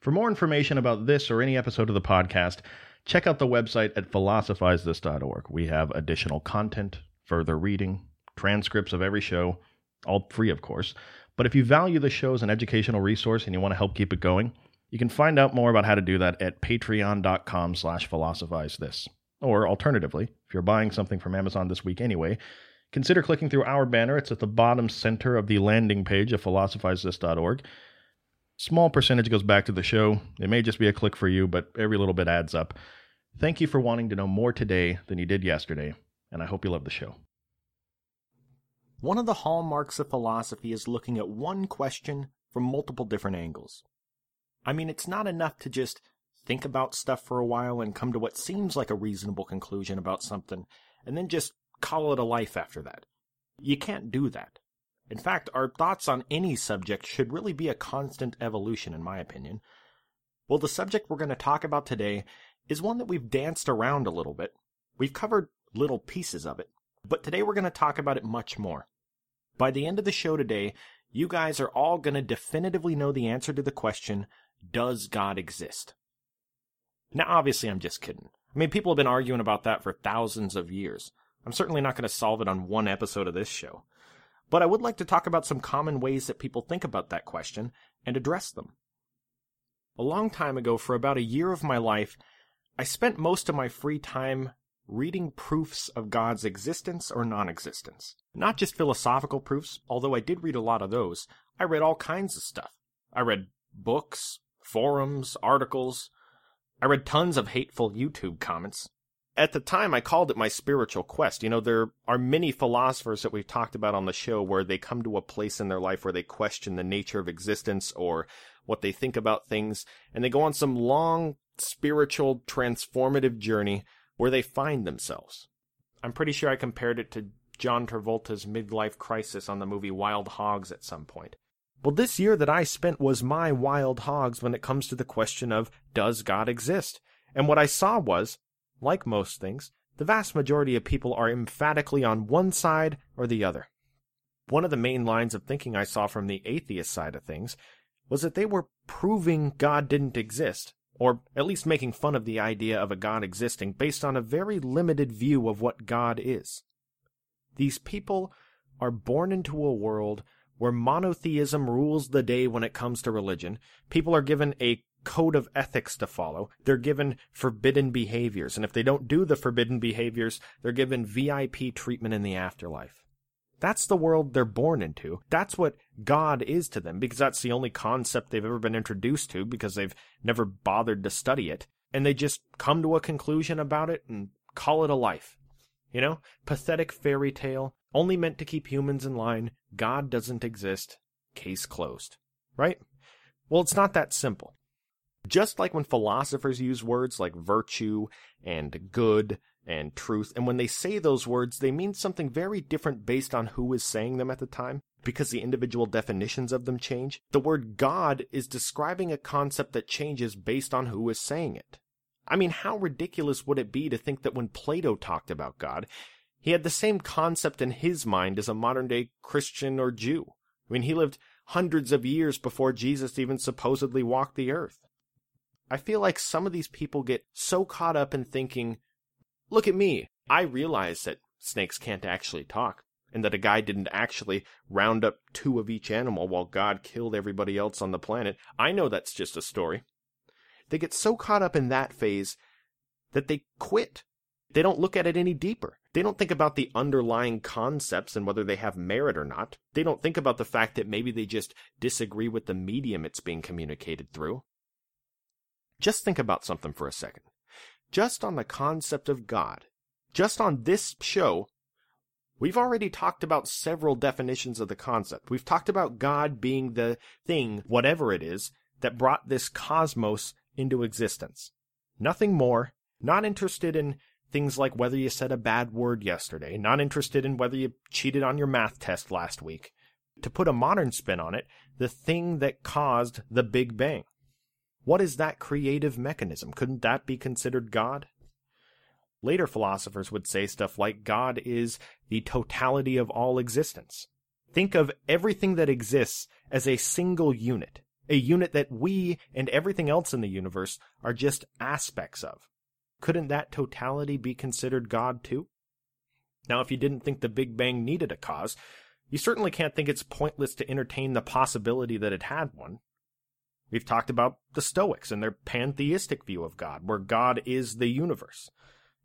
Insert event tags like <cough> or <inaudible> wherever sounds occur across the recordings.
For more information about this or any episode of the podcast, check out the website at philosophizethis.org. We have additional content, further reading, transcripts of every show, all free, of course. But if you value the show as an educational resource and you want to help keep it going, you can find out more about how to do that at patreon.com slash philosophizethis. Or alternatively, if you're buying something from Amazon this week anyway, consider clicking through our banner. It's at the bottom center of the landing page of philosophizethis.org. Small percentage goes back to the show. It may just be a click for you, but every little bit adds up. Thank you for wanting to know more today than you did yesterday, and I hope you love the show. One of the hallmarks of philosophy is looking at one question from multiple different angles. I mean, it's not enough to just think about stuff for a while and come to what seems like a reasonable conclusion about something, and then just call it a life after that. You can't do that. In fact, our thoughts on any subject should really be a constant evolution, in my opinion. Well, the subject we're going to talk about today is one that we've danced around a little bit. We've covered little pieces of it, but today we're going to talk about it much more. By the end of the show today, you guys are all going to definitively know the answer to the question Does God exist? Now, obviously, I'm just kidding. I mean, people have been arguing about that for thousands of years. I'm certainly not going to solve it on one episode of this show. But I would like to talk about some common ways that people think about that question and address them. A long time ago, for about a year of my life, I spent most of my free time reading proofs of God's existence or non existence. Not just philosophical proofs, although I did read a lot of those. I read all kinds of stuff. I read books, forums, articles. I read tons of hateful YouTube comments at the time I called it my spiritual quest. You know, there are many philosophers that we've talked about on the show where they come to a place in their life where they question the nature of existence or what they think about things, and they go on some long spiritual transformative journey where they find themselves. I'm pretty sure I compared it to John Travolta's midlife crisis on the movie Wild Hogs at some point. Well, this year that I spent was my wild hogs when it comes to the question of does God exist? And what I saw was like most things, the vast majority of people are emphatically on one side or the other. One of the main lines of thinking I saw from the atheist side of things was that they were proving God didn't exist, or at least making fun of the idea of a God existing based on a very limited view of what God is. These people are born into a world where monotheism rules the day when it comes to religion. People are given a code of ethics to follow. They're given forbidden behaviors. And if they don't do the forbidden behaviors, they're given VIP treatment in the afterlife. That's the world they're born into. That's what God is to them because that's the only concept they've ever been introduced to because they've never bothered to study it. And they just come to a conclusion about it and call it a life. You know, pathetic fairy tale, only meant to keep humans in line. God doesn't exist. Case closed. Right? Well, it's not that simple. Just like when philosophers use words like virtue and good and truth, and when they say those words, they mean something very different based on who is saying them at the time, because the individual definitions of them change. The word God is describing a concept that changes based on who is saying it. I mean, how ridiculous would it be to think that when Plato talked about God, he had the same concept in his mind as a modern day Christian or Jew? I mean, he lived hundreds of years before Jesus even supposedly walked the earth. I feel like some of these people get so caught up in thinking, look at me. I realize that snakes can't actually talk, and that a guy didn't actually round up two of each animal while God killed everybody else on the planet. I know that's just a story. They get so caught up in that phase that they quit. They don't look at it any deeper. They don't think about the underlying concepts and whether they have merit or not. They don't think about the fact that maybe they just disagree with the medium it's being communicated through. Just think about something for a second. Just on the concept of God, just on this show, we've already talked about several definitions of the concept. We've talked about God being the thing, whatever it is, that brought this cosmos into existence. Nothing more, not interested in things like whether you said a bad word yesterday, not interested in whether you cheated on your math test last week. To put a modern spin on it, the thing that caused the Big Bang. What is that creative mechanism? Couldn't that be considered God? Later philosophers would say stuff like God is the totality of all existence. Think of everything that exists as a single unit. a unit that we and everything else in the universe are just aspects of. Couldn't that totality be considered God too? Now, if you didn't think the Big Bang needed a cause, you certainly can't think it's pointless to entertain the possibility that it had one. We've talked about the Stoics and their pantheistic view of God, where God is the universe.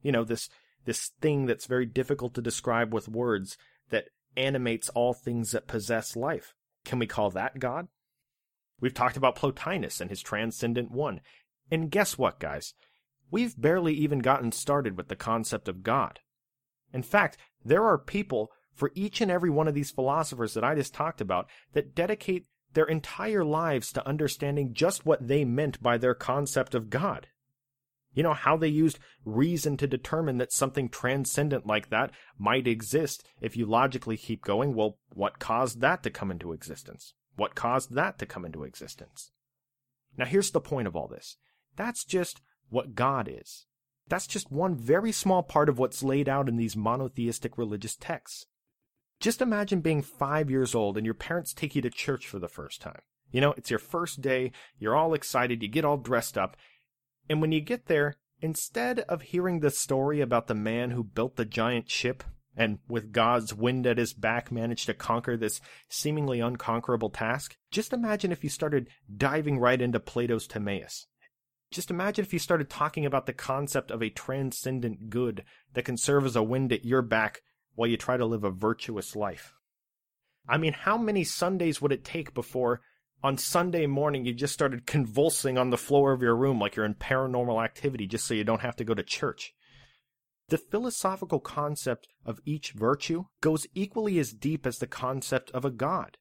You know, this, this thing that's very difficult to describe with words that animates all things that possess life. Can we call that God? We've talked about Plotinus and his transcendent one. And guess what, guys? We've barely even gotten started with the concept of God. In fact, there are people for each and every one of these philosophers that I just talked about that dedicate their entire lives to understanding just what they meant by their concept of God. You know, how they used reason to determine that something transcendent like that might exist if you logically keep going. Well, what caused that to come into existence? What caused that to come into existence? Now, here's the point of all this that's just what God is. That's just one very small part of what's laid out in these monotheistic religious texts. Just imagine being five years old and your parents take you to church for the first time. You know, it's your first day, you're all excited, you get all dressed up, and when you get there, instead of hearing the story about the man who built the giant ship and with God's wind at his back managed to conquer this seemingly unconquerable task, just imagine if you started diving right into Plato's Timaeus. Just imagine if you started talking about the concept of a transcendent good that can serve as a wind at your back while you try to live a virtuous life. I mean, how many Sundays would it take before on Sunday morning you just started convulsing on the floor of your room like you're in paranormal activity just so you don't have to go to church? The philosophical concept of each virtue goes equally as deep as the concept of a god.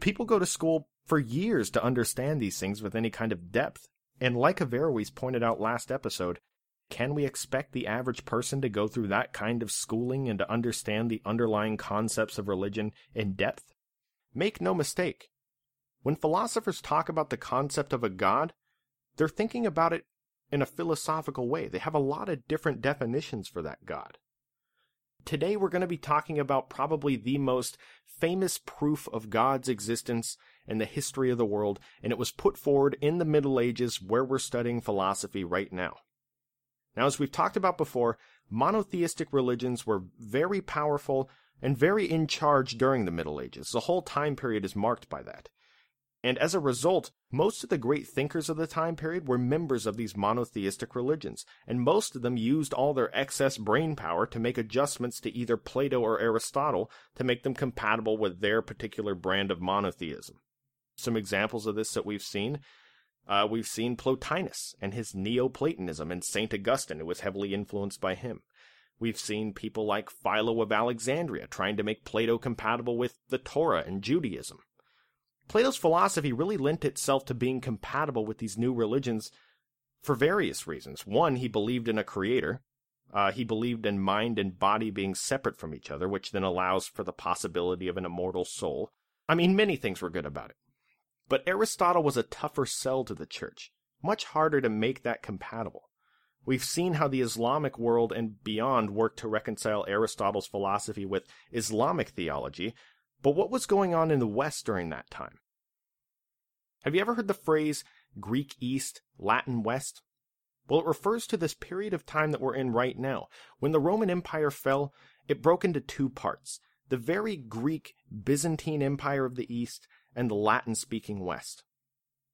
People go to school for years to understand these things with any kind of depth. And like Averroes pointed out last episode, can we expect the average person to go through that kind of schooling and to understand the underlying concepts of religion in depth? Make no mistake. When philosophers talk about the concept of a god, they're thinking about it in a philosophical way. They have a lot of different definitions for that god. Today we're going to be talking about probably the most famous proof of God's existence in the history of the world, and it was put forward in the Middle Ages where we're studying philosophy right now. Now, as we've talked about before, monotheistic religions were very powerful and very in charge during the Middle Ages. The whole time period is marked by that. And as a result, most of the great thinkers of the time period were members of these monotheistic religions, and most of them used all their excess brain power to make adjustments to either Plato or Aristotle to make them compatible with their particular brand of monotheism. Some examples of this that we've seen uh, we've seen Plotinus and his Neoplatonism and St. Augustine, who was heavily influenced by him. We've seen people like Philo of Alexandria trying to make Plato compatible with the Torah and Judaism. Plato's philosophy really lent itself to being compatible with these new religions for various reasons. One, he believed in a creator. Uh, he believed in mind and body being separate from each other, which then allows for the possibility of an immortal soul. I mean, many things were good about it. But Aristotle was a tougher sell to the church, much harder to make that compatible. We've seen how the Islamic world and beyond worked to reconcile Aristotle's philosophy with Islamic theology, but what was going on in the West during that time? Have you ever heard the phrase Greek East, Latin West? Well, it refers to this period of time that we're in right now. When the Roman Empire fell, it broke into two parts the very Greek Byzantine Empire of the East and the Latin speaking West.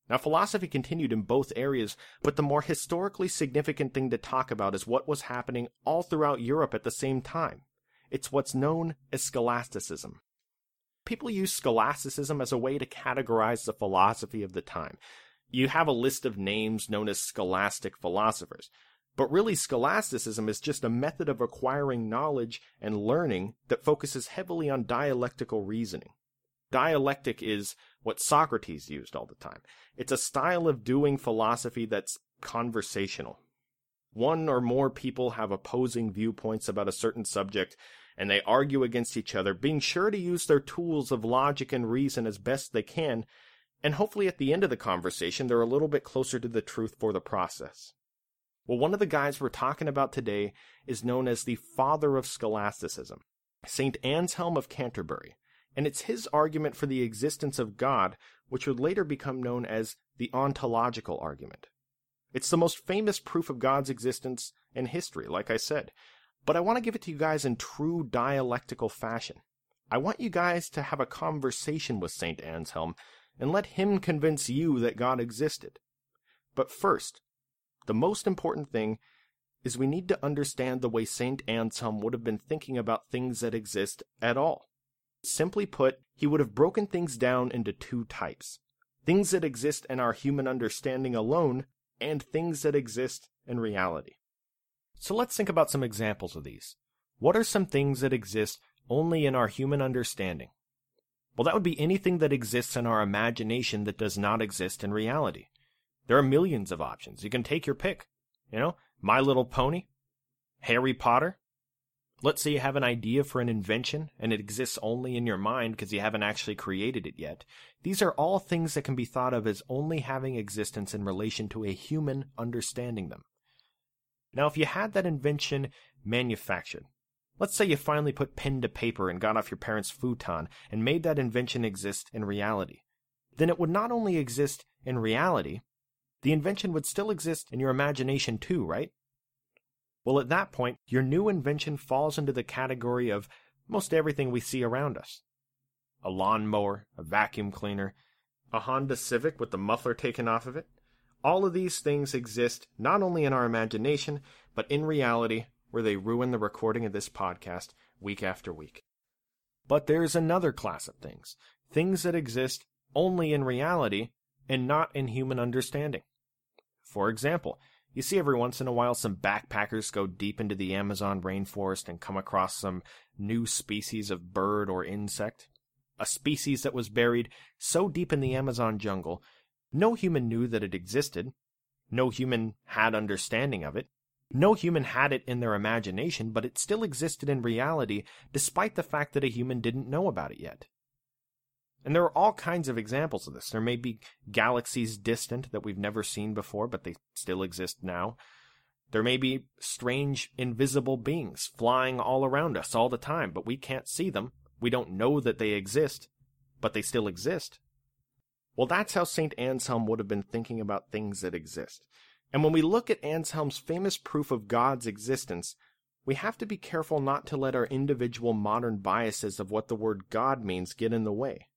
Now, philosophy continued in both areas, but the more historically significant thing to talk about is what was happening all throughout Europe at the same time. It's what's known as scholasticism. People use scholasticism as a way to categorize the philosophy of the time. You have a list of names known as scholastic philosophers. But really, scholasticism is just a method of acquiring knowledge and learning that focuses heavily on dialectical reasoning. Dialectic is what Socrates used all the time. It's a style of doing philosophy that's conversational. One or more people have opposing viewpoints about a certain subject, and they argue against each other, being sure to use their tools of logic and reason as best they can, and hopefully at the end of the conversation they're a little bit closer to the truth for the process. Well, one of the guys we're talking about today is known as the father of scholasticism, St. Anselm of Canterbury and it's his argument for the existence of God which would later become known as the ontological argument. It's the most famous proof of God's existence in history, like I said, but I want to give it to you guys in true dialectical fashion. I want you guys to have a conversation with St. Anselm and let him convince you that God existed. But first, the most important thing is we need to understand the way St. Anselm would have been thinking about things that exist at all. Simply put, he would have broken things down into two types things that exist in our human understanding alone, and things that exist in reality. So let's think about some examples of these. What are some things that exist only in our human understanding? Well, that would be anything that exists in our imagination that does not exist in reality. There are millions of options. You can take your pick. You know, My Little Pony, Harry Potter. Let's say you have an idea for an invention and it exists only in your mind because you haven't actually created it yet. These are all things that can be thought of as only having existence in relation to a human understanding them. Now, if you had that invention manufactured, Let's say you finally put pen to paper and got off your parents' futon and made that invention exist in reality. Then it would not only exist in reality, the invention would still exist in your imagination too, right? Well, at that point, your new invention falls into the category of most everything we see around us a lawnmower, a vacuum cleaner, a Honda Civic with the muffler taken off of it. All of these things exist not only in our imagination, but in reality where they ruin the recording of this podcast week after week. But there's another class of things, things that exist only in reality and not in human understanding. For example, you see every once in a while some backpackers go deep into the Amazon rainforest and come across some new species of bird or insect. A species that was buried so deep in the Amazon jungle, no human knew that it existed. No human had understanding of it. No human had it in their imagination, but it still existed in reality, despite the fact that a human didn't know about it yet. And there are all kinds of examples of this. There may be galaxies distant that we've never seen before, but they still exist now. There may be strange, invisible beings flying all around us all the time, but we can't see them. We don't know that they exist, but they still exist. Well, that's how St. Anselm would have been thinking about things that exist. And when we look at Anselm's famous proof of God's existence, we have to be careful not to let our individual modern biases of what the word God means get in the way.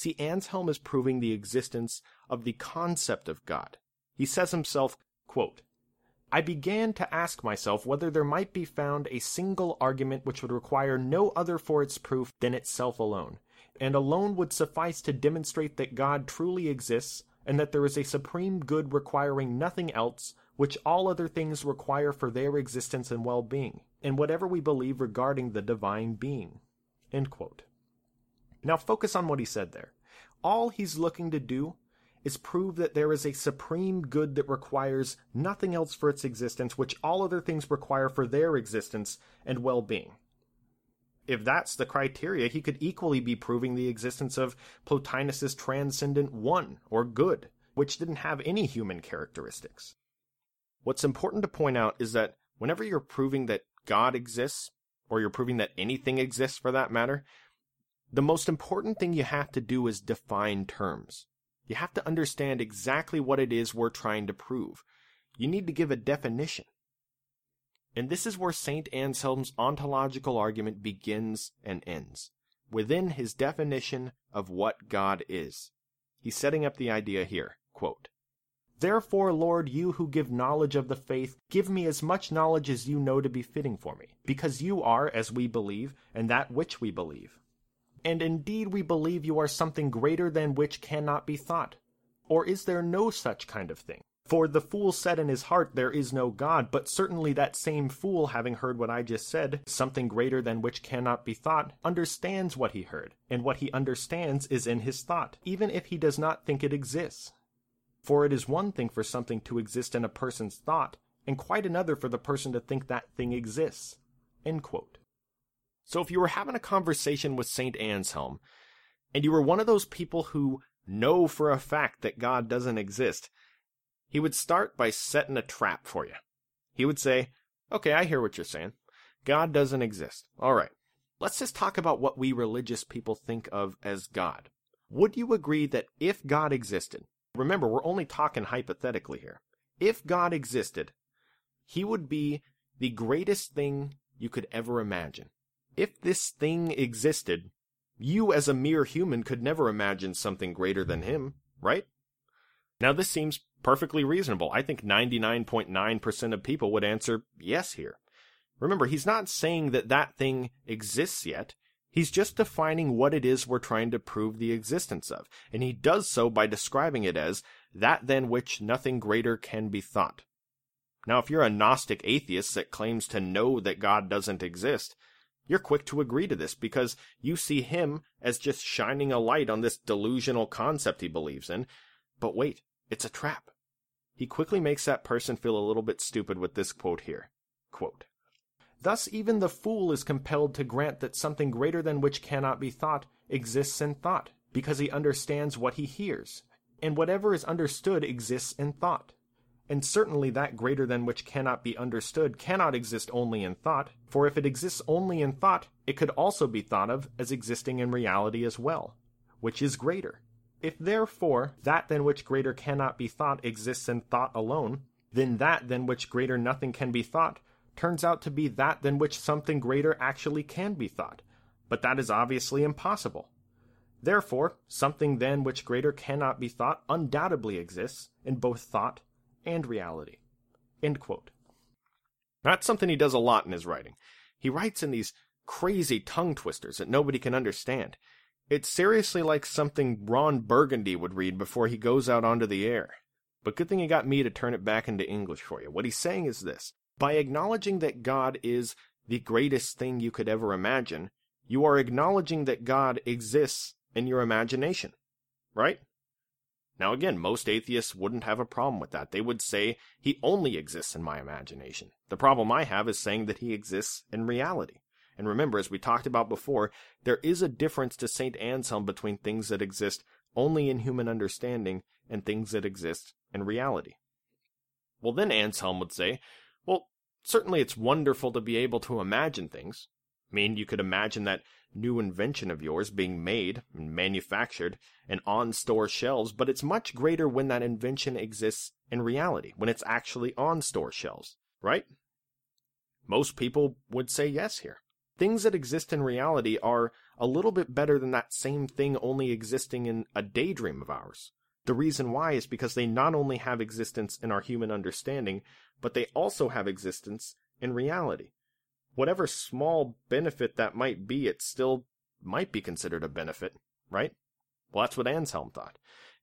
See, Anselm is proving the existence of the concept of God. He says himself, quote, I began to ask myself whether there might be found a single argument which would require no other for its proof than itself alone, and alone would suffice to demonstrate that God truly exists and that there is a supreme good requiring nothing else, which all other things require for their existence and well being, and whatever we believe regarding the divine being. Now focus on what he said there. All he's looking to do is prove that there is a supreme good that requires nothing else for its existence, which all other things require for their existence and well being if that's the criteria, he could equally be proving the existence of Plotinus's transcendent one, or good, which didn't have any human characteristics. What's important to point out is that whenever you're proving that God exists, or you're proving that anything exists for that matter, the most important thing you have to do is define terms. You have to understand exactly what it is we're trying to prove. You need to give a definition. And this is where St. Anselm's ontological argument begins and ends, within his definition of what God is. He's setting up the idea here. Quote, Therefore, Lord, you who give knowledge of the faith, give me as much knowledge as you know to be fitting for me, because you are, as we believe, and that which we believe. And indeed we believe you are something greater than which cannot be thought. Or is there no such kind of thing? For the fool said in his heart, There is no God. But certainly that same fool, having heard what I just said, something greater than which cannot be thought, understands what he heard, and what he understands is in his thought, even if he does not think it exists. For it is one thing for something to exist in a person's thought, and quite another for the person to think that thing exists. So if you were having a conversation with St. Anselm, and you were one of those people who know for a fact that God doesn't exist, he would start by setting a trap for you. He would say, Okay, I hear what you're saying. God doesn't exist. All right. Let's just talk about what we religious people think of as God. Would you agree that if God existed, remember, we're only talking hypothetically here, if God existed, he would be the greatest thing you could ever imagine. If this thing existed, you as a mere human could never imagine something greater than him, right? Now, this seems perfectly reasonable. I think 99.9% of people would answer yes here. Remember, he's not saying that that thing exists yet. He's just defining what it is we're trying to prove the existence of, and he does so by describing it as that than which nothing greater can be thought. Now, if you're a Gnostic atheist that claims to know that God doesn't exist, you're quick to agree to this because you see him as just shining a light on this delusional concept he believes in. But wait, it's a trap. He quickly makes that person feel a little bit stupid with this quote here. Quote, Thus even the fool is compelled to grant that something greater than which cannot be thought exists in thought, because he understands what he hears, and whatever is understood exists in thought. And certainly that greater than which cannot be understood cannot exist only in thought, for if it exists only in thought, it could also be thought of as existing in reality as well, which is greater. If therefore that than which greater cannot be thought exists in thought alone, then that than which greater nothing can be thought turns out to be that than which something greater actually can be thought. But that is obviously impossible. Therefore, something than which greater cannot be thought undoubtedly exists in both thought and reality. That's something he does a lot in his writing. He writes in these crazy tongue twisters that nobody can understand. It's seriously like something Ron Burgundy would read before he goes out onto the air. But good thing he got me to turn it back into English for you. What he's saying is this by acknowledging that God is the greatest thing you could ever imagine, you are acknowledging that God exists in your imagination, right? Now, again, most atheists wouldn't have a problem with that. They would say he only exists in my imagination. The problem I have is saying that he exists in reality. And remember, as we talked about before, there is a difference to St. Anselm between things that exist only in human understanding and things that exist in reality. Well, then Anselm would say, well, certainly it's wonderful to be able to imagine things. I mean, you could imagine that new invention of yours being made and manufactured and on store shelves, but it's much greater when that invention exists in reality, when it's actually on store shelves, right? Most people would say yes here. Things that exist in reality are a little bit better than that same thing only existing in a daydream of ours. The reason why is because they not only have existence in our human understanding, but they also have existence in reality whatever small benefit that might be, it still might be considered a benefit, right? Well, that's what Anselm thought.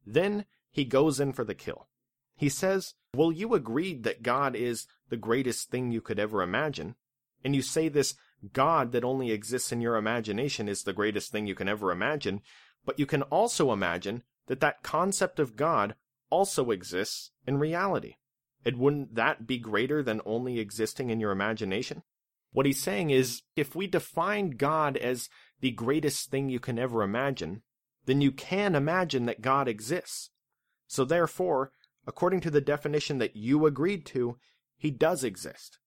Then he goes in for the kill. He says, Well, you agreed that God is the greatest thing you could ever imagine, and you say this God that only exists in your imagination is the greatest thing you can ever imagine, but you can also imagine that that concept of God also exists in reality. And wouldn't that be greater than only existing in your imagination? What he's saying is if we define God as the greatest thing you can ever imagine, then you can imagine that God exists. So therefore, according to the definition that you agreed to, he does exist.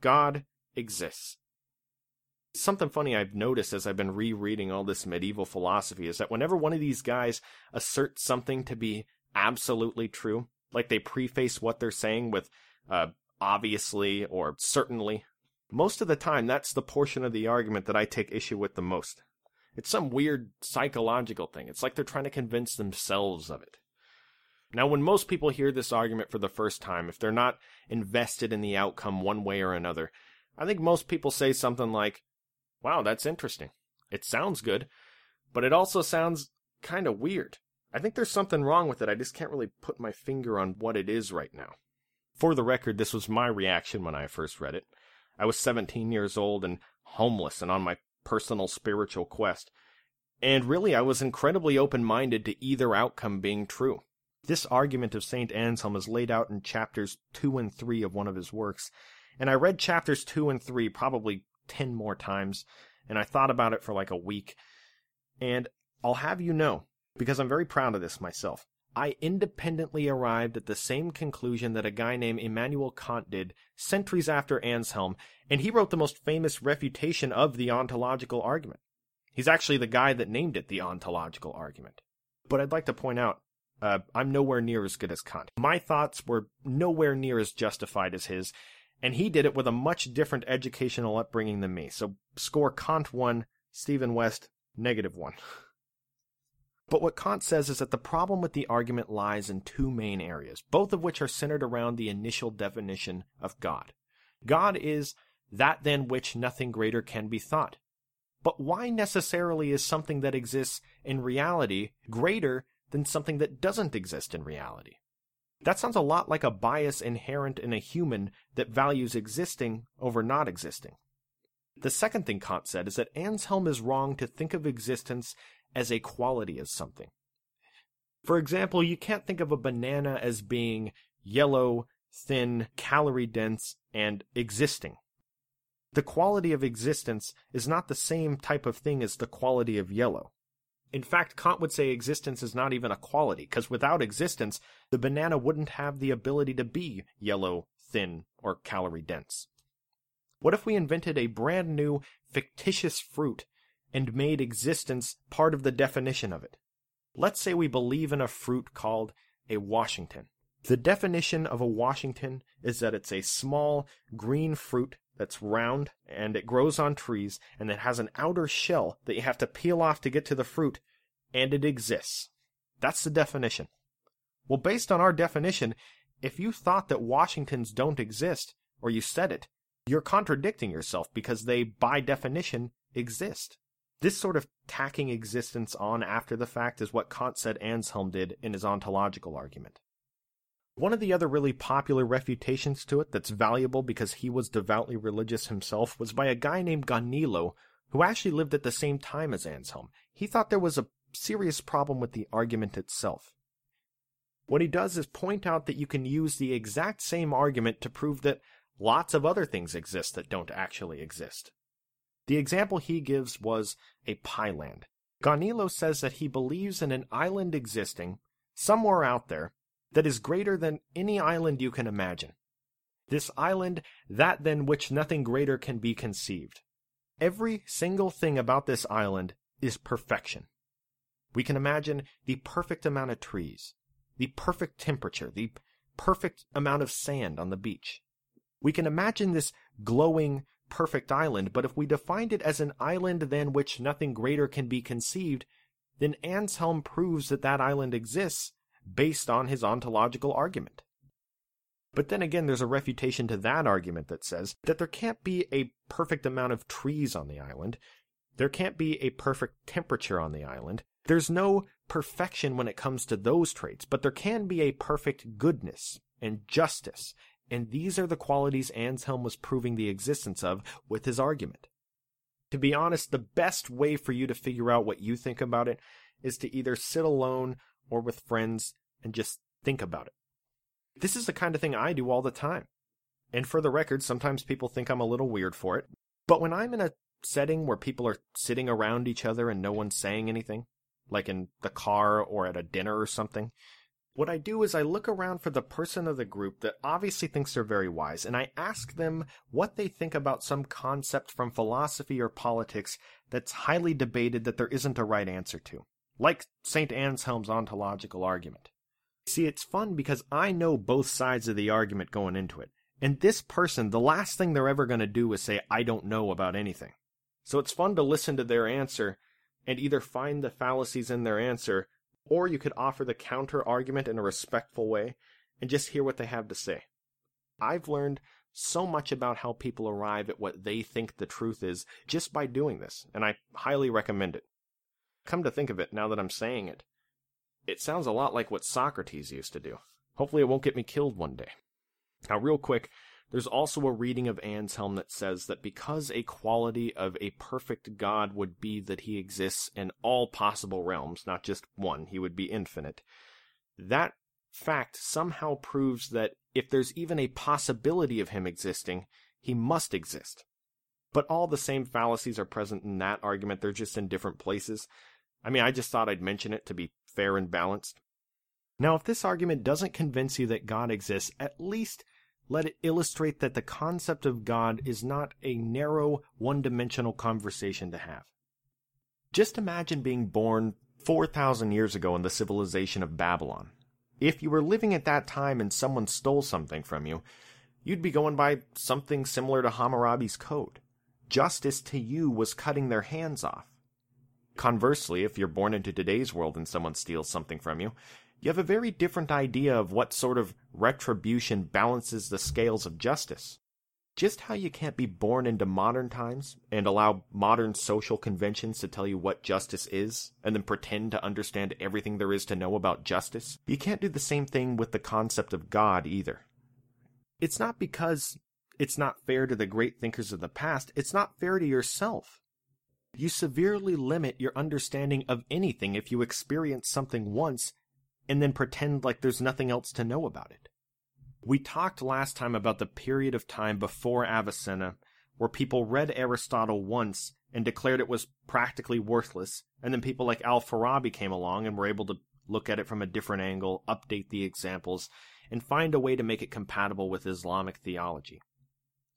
God exists. Something funny I've noticed as I've been rereading all this medieval philosophy is that whenever one of these guys asserts something to be absolutely true, like they preface what they're saying with uh, obviously or certainly most of the time, that's the portion of the argument that I take issue with the most. It's some weird psychological thing. It's like they're trying to convince themselves of it. Now, when most people hear this argument for the first time, if they're not invested in the outcome one way or another, I think most people say something like, Wow, that's interesting. It sounds good, but it also sounds kind of weird. I think there's something wrong with it. I just can't really put my finger on what it is right now. For the record, this was my reaction when I first read it. I was 17 years old and homeless and on my personal spiritual quest. And really, I was incredibly open minded to either outcome being true. This argument of St. Anselm is laid out in chapters 2 and 3 of one of his works, and I read chapters 2 and 3 probably 10 more times, and I thought about it for like a week. And I'll have you know, because I'm very proud of this myself, I independently arrived at the same conclusion that a guy named Immanuel Kant did centuries after Anselm, and he wrote the most famous refutation of the ontological argument. He's actually the guy that named it the ontological argument. But I'd like to point out, uh, I'm nowhere near as good as Kant. My thoughts were nowhere near as justified as his, and he did it with a much different educational upbringing than me. So score Kant 1, Stephen West negative 1. <laughs> But what Kant says is that the problem with the argument lies in two main areas, both of which are centered around the initial definition of God. God is that than which nothing greater can be thought. But why necessarily is something that exists in reality greater than something that doesn't exist in reality? That sounds a lot like a bias inherent in a human that values existing over not existing. The second thing Kant said is that Anselm is wrong to think of existence as a quality of something. For example, you can't think of a banana as being yellow, thin, calorie dense, and existing. The quality of existence is not the same type of thing as the quality of yellow. In fact, Kant would say existence is not even a quality, because without existence, the banana wouldn't have the ability to be yellow, thin, or calorie dense. What if we invented a brand new, fictitious fruit and made existence part of the definition of it? Let's say we believe in a fruit called a Washington. The definition of a Washington is that it's a small, green fruit that's round and it grows on trees and it has an outer shell that you have to peel off to get to the fruit and it exists. That's the definition. Well, based on our definition, if you thought that Washingtons don't exist, or you said it, you're contradicting yourself because they, by definition, exist. This sort of tacking existence on after the fact is what Kant said Anselm did in his ontological argument. One of the other really popular refutations to it that's valuable because he was devoutly religious himself was by a guy named Gaunilo, who actually lived at the same time as Anselm. He thought there was a serious problem with the argument itself. What he does is point out that you can use the exact same argument to prove that lots of other things exist that don't actually exist. The example he gives was a pyland. Gaunilo says that he believes in an island existing somewhere out there that is greater than any island you can imagine. This island, that than which nothing greater can be conceived. Every single thing about this island is perfection. We can imagine the perfect amount of trees, the perfect temperature, the perfect amount of sand on the beach. We can imagine this glowing, perfect island, but if we defined it as an island than which nothing greater can be conceived, then Anselm proves that that island exists based on his ontological argument. But then again, there's a refutation to that argument that says that there can't be a perfect amount of trees on the island. There can't be a perfect temperature on the island. There's no perfection when it comes to those traits, but there can be a perfect goodness and justice. And these are the qualities Anselm was proving the existence of with his argument. To be honest, the best way for you to figure out what you think about it is to either sit alone or with friends and just think about it. This is the kind of thing I do all the time. And for the record, sometimes people think I'm a little weird for it. But when I'm in a setting where people are sitting around each other and no one's saying anything, like in the car or at a dinner or something, what I do is I look around for the person of the group that obviously thinks they're very wise, and I ask them what they think about some concept from philosophy or politics that's highly debated that there isn't a right answer to like St. Anselm's ontological argument. See, it's fun because I know both sides of the argument going into it. And this person, the last thing they're ever going to do is say, I don't know about anything. So it's fun to listen to their answer and either find the fallacies in their answer, or you could offer the counter argument in a respectful way and just hear what they have to say. I've learned so much about how people arrive at what they think the truth is just by doing this, and I highly recommend it. Come to think of it, now that I'm saying it, it sounds a lot like what Socrates used to do. Hopefully, it won't get me killed one day. Now, real quick, there's also a reading of Anselm that says that because a quality of a perfect God would be that he exists in all possible realms, not just one, he would be infinite, that fact somehow proves that if there's even a possibility of him existing, he must exist. But all the same fallacies are present in that argument, they're just in different places. I mean, I just thought I'd mention it to be fair and balanced. Now, if this argument doesn't convince you that God exists, at least let it illustrate that the concept of God is not a narrow, one dimensional conversation to have. Just imagine being born 4,000 years ago in the civilization of Babylon. If you were living at that time and someone stole something from you, you'd be going by something similar to Hammurabi's code. Justice to you was cutting their hands off. Conversely, if you're born into today's world and someone steals something from you, you have a very different idea of what sort of retribution balances the scales of justice. Just how you can't be born into modern times and allow modern social conventions to tell you what justice is, and then pretend to understand everything there is to know about justice, you can't do the same thing with the concept of God either. It's not because it's not fair to the great thinkers of the past, it's not fair to yourself. You severely limit your understanding of anything if you experience something once and then pretend like there's nothing else to know about it. We talked last time about the period of time before Avicenna where people read Aristotle once and declared it was practically worthless, and then people like Al-Farabi came along and were able to look at it from a different angle, update the examples, and find a way to make it compatible with Islamic theology.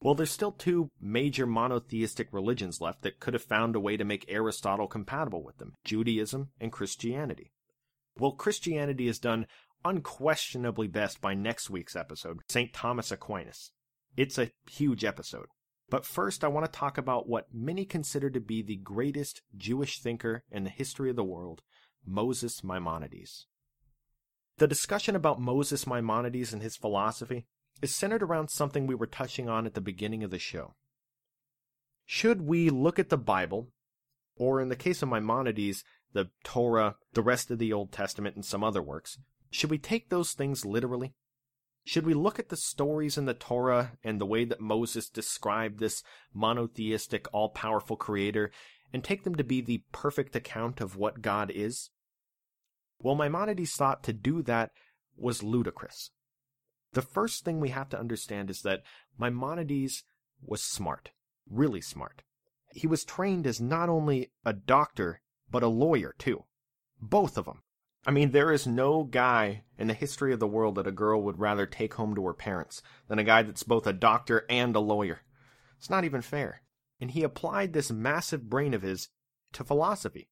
Well, there's still two major monotheistic religions left that could have found a way to make Aristotle compatible with them Judaism and Christianity. Well, Christianity is done unquestionably best by next week's episode, St. Thomas Aquinas. It's a huge episode. But first, I want to talk about what many consider to be the greatest Jewish thinker in the history of the world, Moses Maimonides. The discussion about Moses Maimonides and his philosophy is centered around something we were touching on at the beginning of the show. Should we look at the Bible, or in the case of Maimonides, the Torah, the rest of the Old Testament, and some other works, should we take those things literally? Should we look at the stories in the Torah and the way that Moses described this monotheistic, all powerful creator and take them to be the perfect account of what God is? Well, Maimonides thought to do that was ludicrous. The first thing we have to understand is that Maimonides was smart, really smart. He was trained as not only a doctor, but a lawyer too. Both of them. I mean, there is no guy in the history of the world that a girl would rather take home to her parents than a guy that's both a doctor and a lawyer. It's not even fair. And he applied this massive brain of his to philosophy.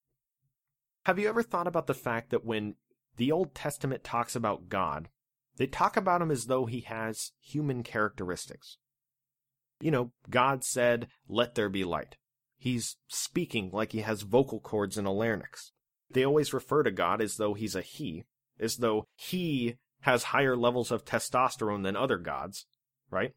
Have you ever thought about the fact that when the Old Testament talks about God, they talk about him as though he has human characteristics? You know, God said, Let there be light. He's speaking like he has vocal cords and a larynx. They always refer to God as though he's a he, as though he has higher levels of testosterone than other gods, right?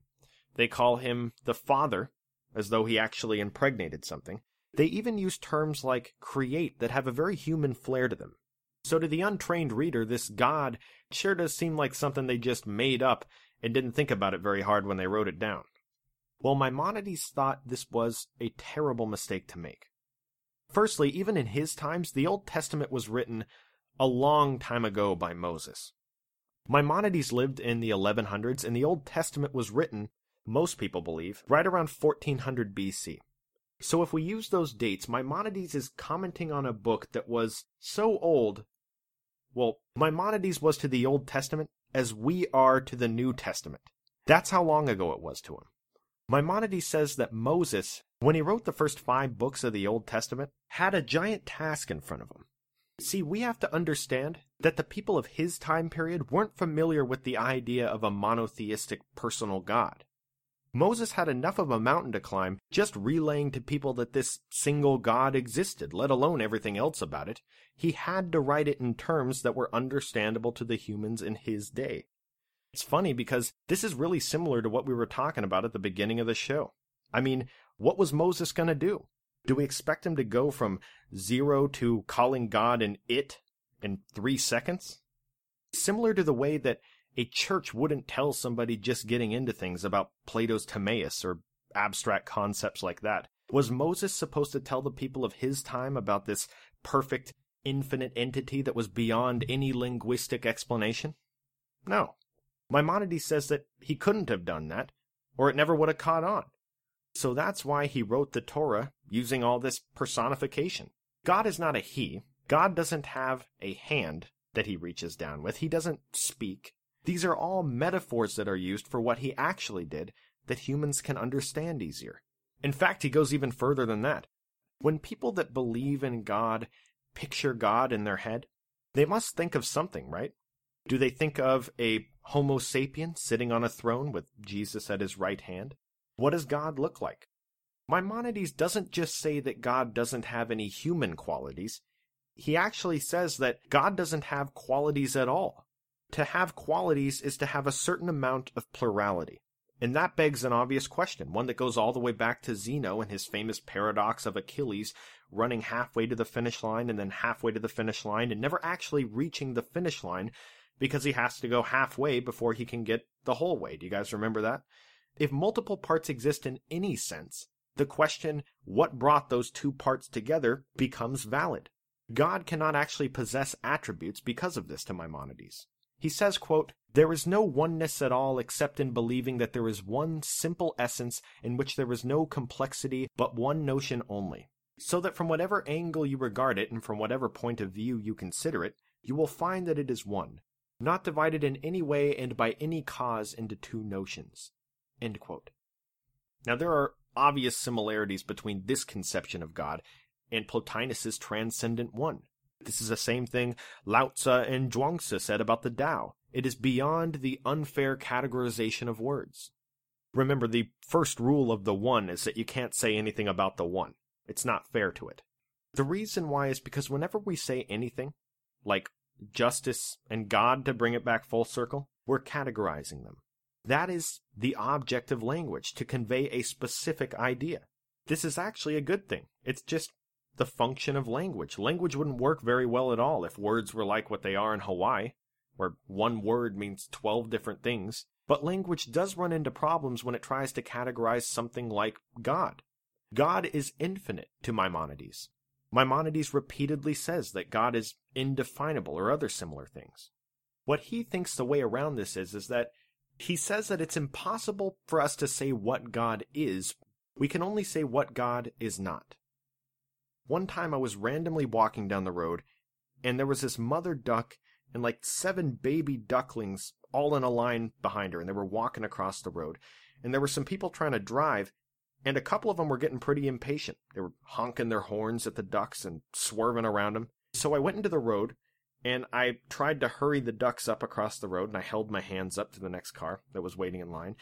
They call him the Father, as though he actually impregnated something. They even use terms like create that have a very human flair to them. So to the untrained reader, this God sure does seem like something they just made up and didn't think about it very hard when they wrote it down. Well, Maimonides thought this was a terrible mistake to make. Firstly, even in his times, the Old Testament was written a long time ago by Moses. Maimonides lived in the 1100s, and the Old Testament was written, most people believe, right around 1400 BC. So if we use those dates, Maimonides is commenting on a book that was so old. Well, Maimonides was to the Old Testament as we are to the New Testament. That's how long ago it was to him. Maimonides says that Moses, when he wrote the first five books of the Old Testament, had a giant task in front of him. See, we have to understand that the people of his time period weren't familiar with the idea of a monotheistic personal God. Moses had enough of a mountain to climb just relaying to people that this single God existed, let alone everything else about it. He had to write it in terms that were understandable to the humans in his day. It's funny because this is really similar to what we were talking about at the beginning of the show. I mean, what was Moses going to do? Do we expect him to go from zero to calling God an it in three seconds? Similar to the way that a church wouldn't tell somebody just getting into things about Plato's Timaeus or abstract concepts like that. Was Moses supposed to tell the people of his time about this perfect, infinite entity that was beyond any linguistic explanation? No. Maimonides says that he couldn't have done that, or it never would have caught on. So that's why he wrote the Torah using all this personification. God is not a he. God doesn't have a hand that he reaches down with. He doesn't speak. These are all metaphors that are used for what he actually did that humans can understand easier. In fact, he goes even further than that. When people that believe in God picture God in their head, they must think of something, right? Do they think of a Homo sapien sitting on a throne with Jesus at his right hand? What does God look like? Maimonides doesn't just say that God doesn't have any human qualities. He actually says that God doesn't have qualities at all. To have qualities is to have a certain amount of plurality. And that begs an obvious question, one that goes all the way back to Zeno and his famous paradox of Achilles running halfway to the finish line and then halfway to the finish line and never actually reaching the finish line because he has to go halfway before he can get the whole way. Do you guys remember that? If multiple parts exist in any sense, the question, what brought those two parts together, becomes valid. God cannot actually possess attributes because of this to Maimonides. He says, quote, There is no oneness at all except in believing that there is one simple essence in which there is no complexity but one notion only. So that from whatever angle you regard it and from whatever point of view you consider it, you will find that it is one, not divided in any way and by any cause into two notions. Now there are obvious similarities between this conception of God and Plotinus's transcendent one. This is the same thing Lao Tzu and Zhuangzi said about the Tao. It is beyond the unfair categorization of words. Remember, the first rule of the one is that you can't say anything about the one. It's not fair to it. The reason why is because whenever we say anything, like justice and God to bring it back full circle, we're categorizing them. That is the object of language, to convey a specific idea. This is actually a good thing. It's just the function of language. Language wouldn't work very well at all if words were like what they are in Hawaii, where one word means 12 different things. But language does run into problems when it tries to categorize something like God. God is infinite to Maimonides. Maimonides repeatedly says that God is indefinable or other similar things. What he thinks the way around this is, is that he says that it's impossible for us to say what God is. We can only say what God is not. One time I was randomly walking down the road, and there was this mother duck and like seven baby ducklings all in a line behind her, and they were walking across the road. And there were some people trying to drive, and a couple of them were getting pretty impatient. They were honking their horns at the ducks and swerving around them. So I went into the road, and I tried to hurry the ducks up across the road, and I held my hands up to the next car that was waiting in line.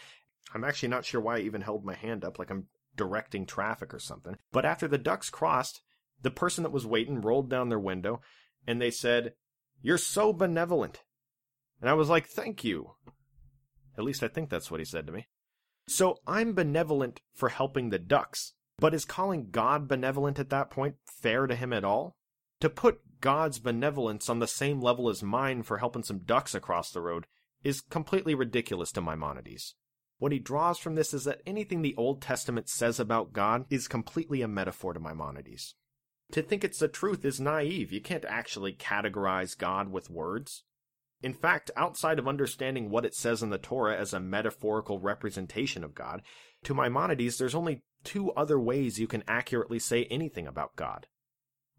I'm actually not sure why I even held my hand up, like I'm directing traffic or something. But after the ducks crossed, the person that was waiting rolled down their window and they said, You're so benevolent. And I was like, Thank you. At least I think that's what he said to me. So I'm benevolent for helping the ducks, but is calling God benevolent at that point fair to him at all? To put God's benevolence on the same level as mine for helping some ducks across the road is completely ridiculous to Maimonides. What he draws from this is that anything the Old Testament says about God is completely a metaphor to Maimonides. To think it's the truth is naive. You can't actually categorize God with words. In fact, outside of understanding what it says in the Torah as a metaphorical representation of God, to Maimonides, there's only two other ways you can accurately say anything about God.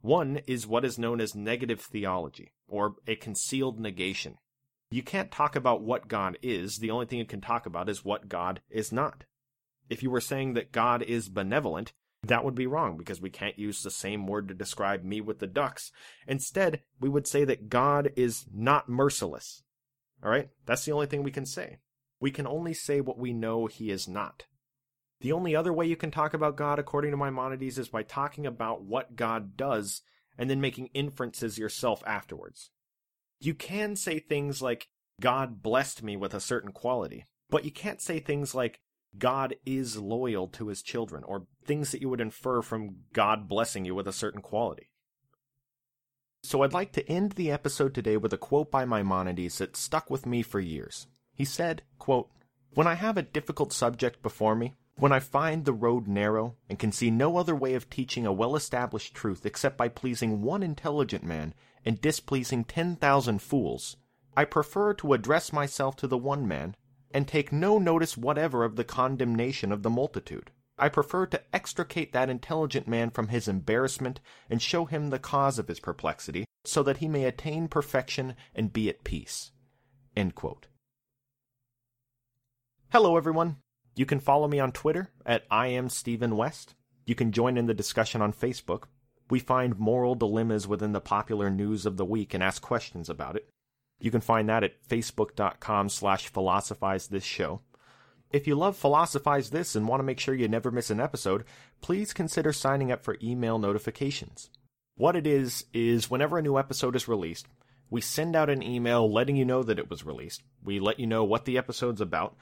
One is what is known as negative theology, or a concealed negation. You can't talk about what God is, the only thing you can talk about is what God is not. If you were saying that God is benevolent, that would be wrong because we can't use the same word to describe me with the ducks. Instead, we would say that God is not merciless. All right? That's the only thing we can say. We can only say what we know he is not. The only other way you can talk about God, according to Maimonides, is by talking about what God does and then making inferences yourself afterwards. You can say things like, God blessed me with a certain quality, but you can't say things like, God is loyal to his children, or things that you would infer from God blessing you with a certain quality. So I'd like to end the episode today with a quote by Maimonides that stuck with me for years. He said, quote, When I have a difficult subject before me, when I find the road narrow and can see no other way of teaching a well established truth except by pleasing one intelligent man and displeasing ten thousand fools, I prefer to address myself to the one man and take no notice whatever of the condemnation of the multitude. I prefer to extricate that intelligent man from his embarrassment and show him the cause of his perplexity, so that he may attain perfection and be at peace. Hello, everyone. You can follow me on Twitter at I am Stephen West. You can join in the discussion on Facebook. We find moral dilemmas within the popular news of the week and ask questions about it. You can find that at facebook.com slash philosophize this show. If you love Philosophize This and want to make sure you never miss an episode, please consider signing up for email notifications. What it is, is whenever a new episode is released, we send out an email letting you know that it was released. We let you know what the episode's about.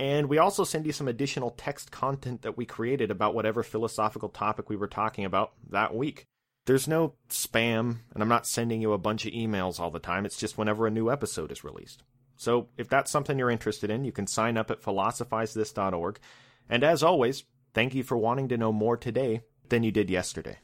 And we also send you some additional text content that we created about whatever philosophical topic we were talking about that week. There's no spam, and I'm not sending you a bunch of emails all the time. It's just whenever a new episode is released. So if that's something you're interested in, you can sign up at philosophizethis.org. And as always, thank you for wanting to know more today than you did yesterday.